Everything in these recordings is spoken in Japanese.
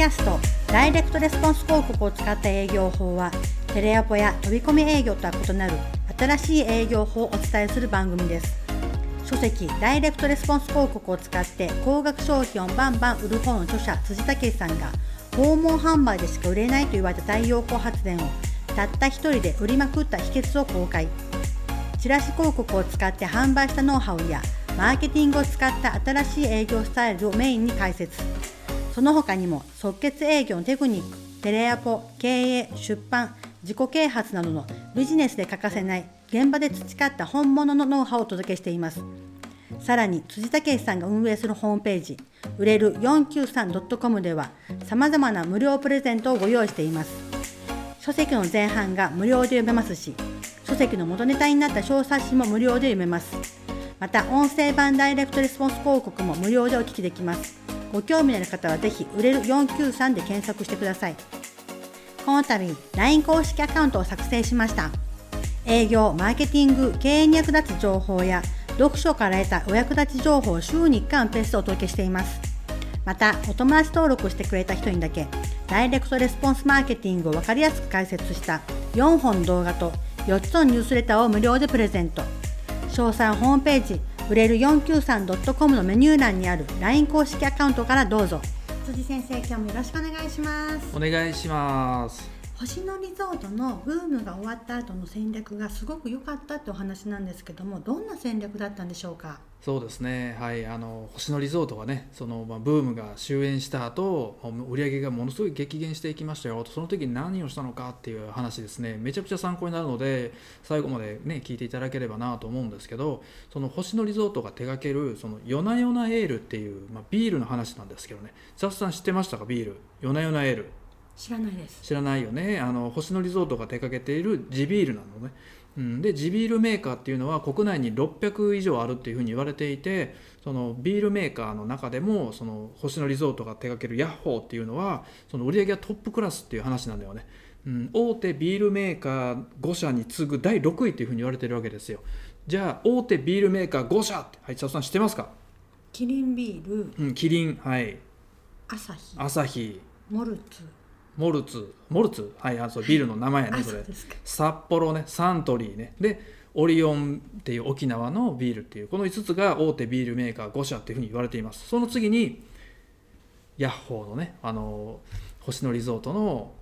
キャストダイレクトレスポンス広告を使った営業法はテレアポや飛び込み営業とは異なる新しい営業法をお伝えする番組です。書籍ダイレクトレスポンス広告を使って高額商品をバンバン売る本の著者辻武さんが訪問販売でしか売れないと言われた太陽光発電をたった一人で売りまくった秘訣を公開。チラシ広告を使って販売したノウハウやマーケティングを使った新しい営業スタイルをメインに解説。その他にも即決営業のテクニックテレアポ経営出版自己啓発などのビジネスで欠かせない現場で培った本物のノウハウをお届けしています。さらに辻武さんが運営するホームページ売れる 493.com ではさまざまな無料プレゼントをご用意しています。書籍の前半が無料で読めますし書籍の元ネタになった小冊子も無料で読めます。また音声版ダイレクトレスポンス広告も無料でお聞きできます。ご興味のある方はぜひ売れる493で検索してください。この度 LINE 公式アカウントを作成しました。営業マーケティング経営に役立つ情報や読書から得たお役立ち情報を週に1回のペースでお届けしています。またお友達登録してくれた人にだけダイレクトレスポンスマーケティングを分かりやすく解説した4本動画と4つのニュースレターを無料でプレゼント。詳細ホームページ売れる 493.com のメニュー欄にある LINE 公式アカウントからどうぞ。辻先生今日もよろしくお願いします。お願いします。星野リゾートのブームが終わった後の戦略がすごく良かったってお話なんですけどもどんな戦略だったんでしょうか？そうですね。はい。あの星野リゾートはねその、まあ、ブームが終焉した後売り上げがものすごい激減していきましたよ。とその時に何をしたのかっていう話ですね。めちゃくちゃ参考になるので最後までね聞いていただければなと思うんですけどその星野リゾートが手掛けるその夜な夜なエールっていう、まあ、ビールの話なんですけどね。ザスさん知ってましたか？ビール。夜な夜なエール。知らないです。知らないよね。あの星野リゾートが手掛けている地ビールなのね、うん、で地ビールメーカーっていうのは国内に600以上あるっていうふうに言われていてそのビールメーカーの中でもその星野リゾートが手掛けるヤッホーっていうのはその売り上げがトップクラスっていう話なんだよね、うん、大手ビールメーカー5社に次ぐ第6位っていうふうに言われてるわけですよ。じゃあ大手ビールメーカー5社ってはい佐さん知ってますか？キリンビール、うん、キリンはい。朝日朝日モルツモルツ。モルツ？はいあそうビールの名前やねそれ。札幌ねサントリーね。でオリオンっていう沖縄のビールっていうこの5つが大手ビールメーカー5社っていうふうに言われています。その次にヤッホーのねあの星野リゾートの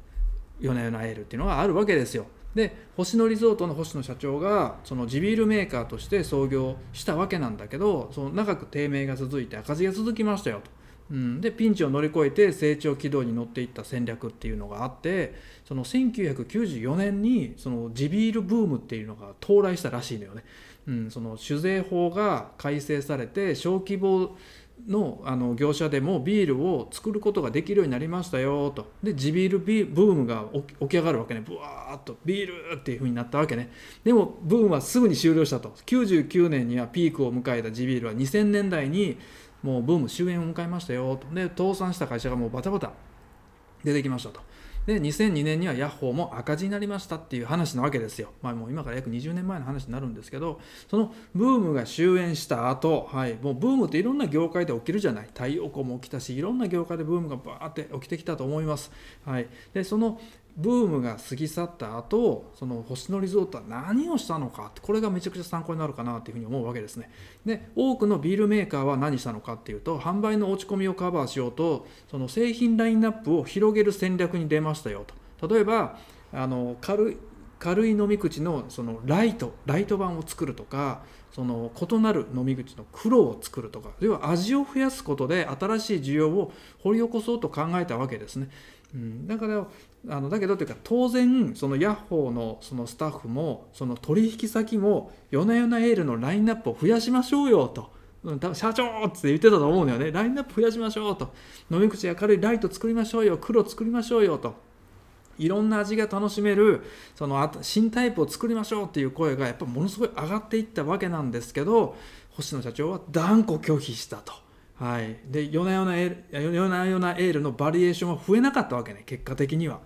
ヨナヨナエールっていうのがあるわけですよ。で星野リゾートの星野社長がその地ビールメーカーとして創業したわけなんだけどその長く低迷が続いて赤字が続きましたよとうん、でピンチを乗り越えて成長軌道に乗っていった戦略っていうのがあってその1994年にその地ビールブームっていうのが到来したらしいのよね。うん、その酒税法が改正されて小規模のあの業者でもビールを作ることができるようになりましたよと。で地ビールビブームが起き上がるわけね。ブワーッとビールっていう風になったわけね。でもブームはすぐに終了したと。99年にはピークを迎えた地ビールは2000年代にもうブーム終焉を迎えましたよと。で倒産した会社がもうバタバタ出てきましたと。で2002年にはヤッホーも赤字になりましたっていう話なわけですよ、まあ、もう今から約20年前の話になるんですけどそのブームが終焉した後、はいもうブームっていろんな業界で起きるじゃない。太陽光も起きたしいろんな業界でブームがバーって起きてきたと思います、はい、でそのブームが過ぎ去った後その星野リゾートは何をしたのかってこれがめちゃくちゃ参考になるかなっていうふうに思うわけですねで多くのビールメーカーは何したのかっていうと販売の落ち込みをカバーしようとその製品ラインナップを広げる戦略に出ましたよと例えばあの軽い軽い飲み口のそのライトライト版を作るとかその異なる飲み口の黒を作るとか要は味を増やすことで新しい需要を掘り起こそうと考えたわけですね。うん、だからあのだけどというか当然そのヤッホーのそのスタッフもその取引先も夜な夜なエールのラインナップを増やしましょうよと。多分社長って言ってたと思うんだよね。ラインナップ増やしましょうと。飲み口明るいライト作りましょうよ。黒作りましょうよと。いろんな味が楽しめるその新タイプを作りましょうっていう声がやっぱものすごい上がっていったわけなんですけど星野社長は断固拒否したと。はい、で夜な夜なエール夜な夜なエールのバリエーションは増えなかったわけね結果的には、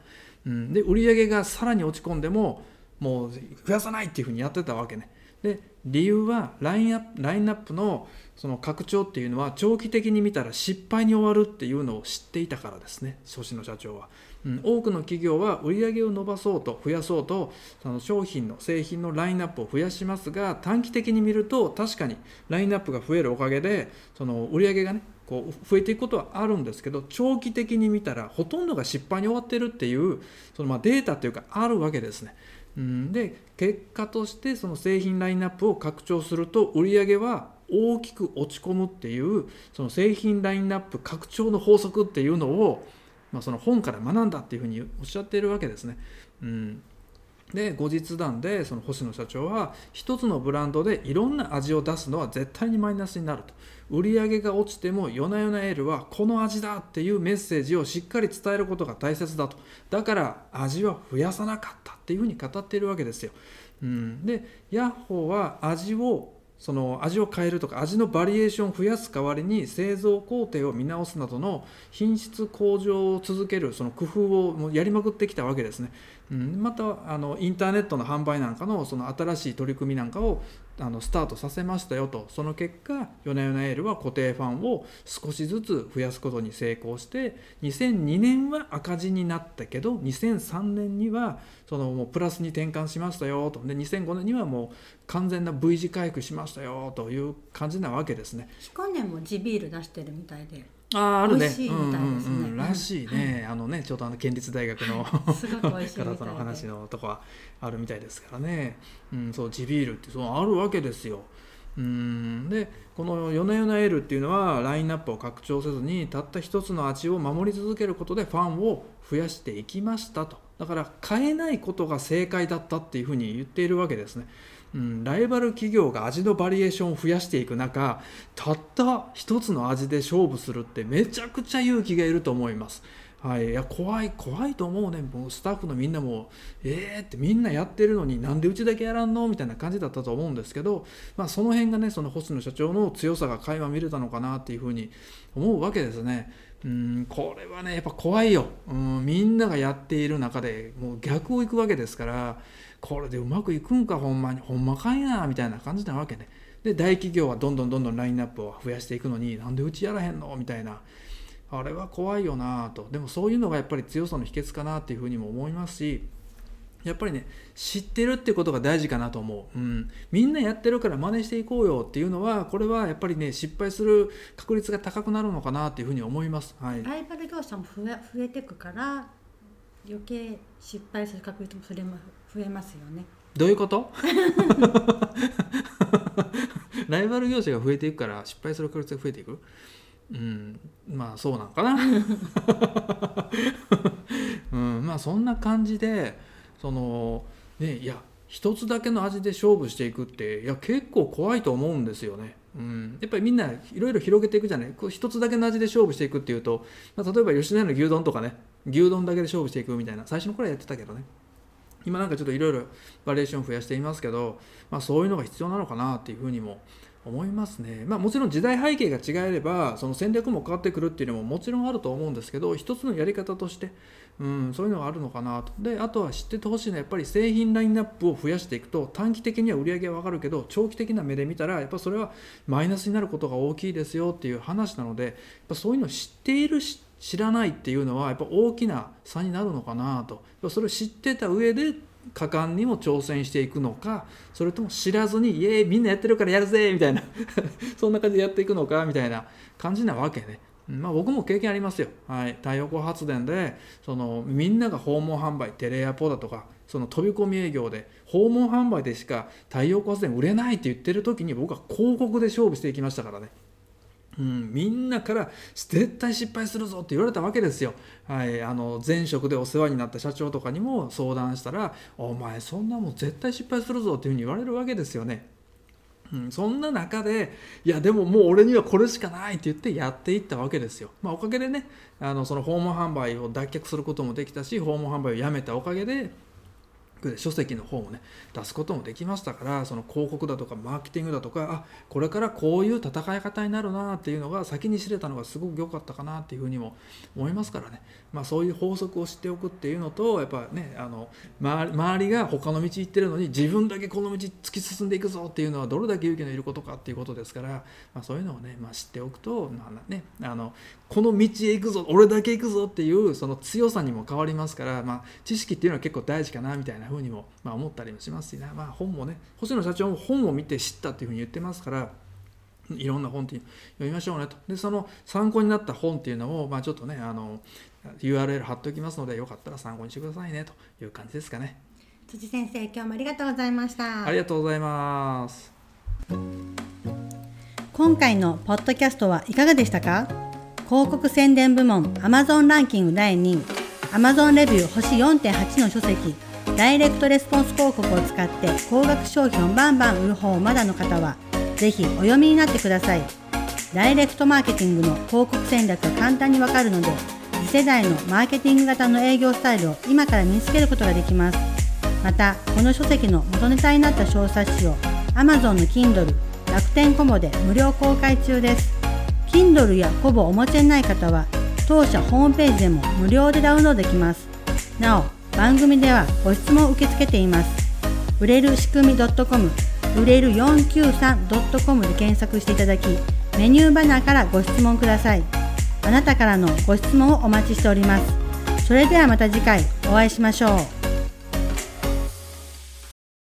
うん、で売り上げがさらに落ち込んでももう増やさないっていうふうにやってたわけね。で理由はラインアップラインナップのその拡張っていうのは長期的に見たら失敗に終わるっていうのを知っていたからですね初の社長は、うん、多くの企業は売り上げを伸ばそうと増やそうとその商品の製品のラインナップを増やしますが短期的に見ると確かにラインナップが増えるおかげでその売り上げがねこう増えていくことはあるんですけど長期的に見たらほとんどが失敗に終わってるっていうそのまデータというかあるわけですね。うん、で結果としてその製品ラインナップを拡張すると売り上げは大きく落ち込むっていうその製品ラインナップ拡張の法則っていうのを、まあ、その本から学んだっていうふうにおっしゃっているわけですね。うんで後日談でその星野社長は1つのブランドでいろんな味を出すのは絶対にマイナスになると。売り上げが落ちても夜な夜なエールはこの味だっていうメッセージをしっかり伝えることが大切だと。だから味は増やさなかったっていうふうに語っているわけですよ、うん、でヤッホーは味をその味を変えるとか味のバリエーションを増やす代わりに製造工程を見直すなどの品質向上を続けるその工夫をもうやりまくってきたわけですね。うん、またあのインターネットの販売なんかのその新しい取り組みなんかをあのスタートさせましたよと。その結果ヨネヨネエールは固定ファンを少しずつ増やすことに成功して2002年は赤字になったけど2003年にはそのもうプラスに転換しましたよと。で2005年にはもう完全な V 字回復しましたよという感じなわけですね。彦根も地ビール出してるみたいで。ああるね。しいみたいですね。うんうんうん、らしいね。あのね、ちょうどあの県立大学のからその話のとこはあるみたいですからね。うん、そう地ビールってそうあるわけですよ。うんでこの「夜な夜なエール」っていうのはラインナップを拡張せずにたった一つの味を守り続けることでファンを増やしていきましたとだから変えないことが正解だったっていうふうに言っているわけですね。うん、ライバル企業が味のバリエーションを増やしていく中たった一つの味で勝負するってめちゃくちゃ勇気がいると思います。はい、いや怖い怖いと思うねもうスタッフのみんなもえーってみんなやってるのになんでうちだけやらんの？みたいな感じだったと思うんですけど、まあ、その辺がねその星野社長の強さが垣間見れたのかなっていうふうに思うわけですね。うんこれはねやっぱ怖いよ、うん、みんながやっている中でもう逆をいくわけですからこれでうまくいくんかほんまにほんまかいなみたいな感じなわけね。で大企業はどんどんどんどんラインナップを増やしていくのになんでうちやらへんのみたいな。あれは怖いよなと。でもそういうのがやっぱり強さの秘訣かなっていうふうにも思いますしやっぱりね知ってるってことが大事かなと思う、うん、みんなやってるから真似していこうよっていうのはこれはやっぱりね失敗する確率が高くなるのかなっていうふうに思います、はい、ライバル業者も増えてくから余計失敗する確率も増え増えますよね。どういうこと？ライバル業者が増えていくから失敗する確率が増えていく？うんまあそうなんかな。うんまあそんな感じでそのねいや一つだけの味で勝負していくっていや結構怖いと思うんですよね。うん、やっぱりみんないろいろ広げていくじゃない。こう一つだけの味で勝負していくっていうと、まあ、例えば吉野家の牛丼とかね。牛丼だけで勝負していくみたいな最初の頃はやってたけどね。今なんかちょっといろいろバリエーション増やしていますけど、まあ、そういうのが必要なのかなっていうふうにも思いますね、まあ、もちろん時代背景が違えればその戦略も変わってくるっていうのももちろんあると思うんですけど一つのやり方として、うん、そういうのがあるのかなと。であとは知っててほしいのはやっぱり製品ラインナップを増やしていくと短期的には売り上げは上がるけど長期的な目で見たらやっぱそれはマイナスになることが大きいですよっていう話なのでやっぱそういうのを知っている知って知らないっていうのはやっぱ大きな差になるのかなとそれを知ってた上で果敢にも挑戦していくのかそれとも知らずに「イエーイみんなやってるからやるぜ!」みたいな そんな感じでやっていくのかみたいな感じなわけね。まあ、僕も経験ありますよ、はい、太陽光発電でそのみんなが訪問販売テレアポだとかその飛び込み営業で訪問販売でしか太陽光発電売れないって言ってる時に僕は広告で勝負していきましたからね。うん、みんなから絶対失敗するぞって言われたわけですよ。はい、あの前職でお世話になった社長とかにも相談したら「お前そんなもん絶対失敗するぞ」っていうふうに言われるわけですよね。うん、そんな中でいやでももう俺にはこれしかないって言ってやっていったわけですよ。まあ、おかげでねあのその訪問販売を脱却することもできたし訪問販売をやめたおかげでで書籍の方もね出すこともできましたからその広告だとかマーケティングだとかあこれからこういう戦い方になるなっていうのが先に知れたのがすごく良かったかなっていうふうにも思いますからね、まあ、そういう法則を知っておくっていうのとやっぱねあの周りが他の道行ってるのに自分だけこの道突き進んでいくぞっていうのはどれだけ勇気のいることかっていうことですから、まあ、そういうのをね、まあ、知っておくと、まあね、あのこの道へ行くぞ俺だけ行くぞっていうその強さにも変わりますから、まあ、知識っていうのは結構大事かなみたいなふうにも、まあ、思ったりもしますしね、まあ、本もね星野社長も本を見て知ったっていうふうに言ってますからいろんな本って読みましょうねと。でその参考になった本っていうのを、まあ、ちょっとねあの URL 貼っておきますのでよかったら参考にしてくださいねという感じですかね。辻先生今日もありがとうございました。ありがとうございます。今回のポッドキャストはいかがでしたか？広告宣伝部門 Amazon ランキング第2位 Amazon レビュー星4.8の書籍ダイレクトレスポンス広告を使って高額商品をバンバン売る方まだの方はぜひお読みになってください。ダイレクトマーケティングの広告戦略が簡単にわかるので次世代のマーケティング型の営業スタイルを今から身につけることができます。またこの書籍の元ネタになった小冊子を Amazon の Kindle 楽天コモで無料公開中です。Kindle やコボお持ちでない方は当社ホームページでも無料でダウンロードできます。なお番組ではご質問を受け付けています。売れる仕組み .com 売れる 493.com で検索していただきメニューバナーからご質問ください。あなたからのご質問をお待ちしております。それではまた次回お会いしましょう。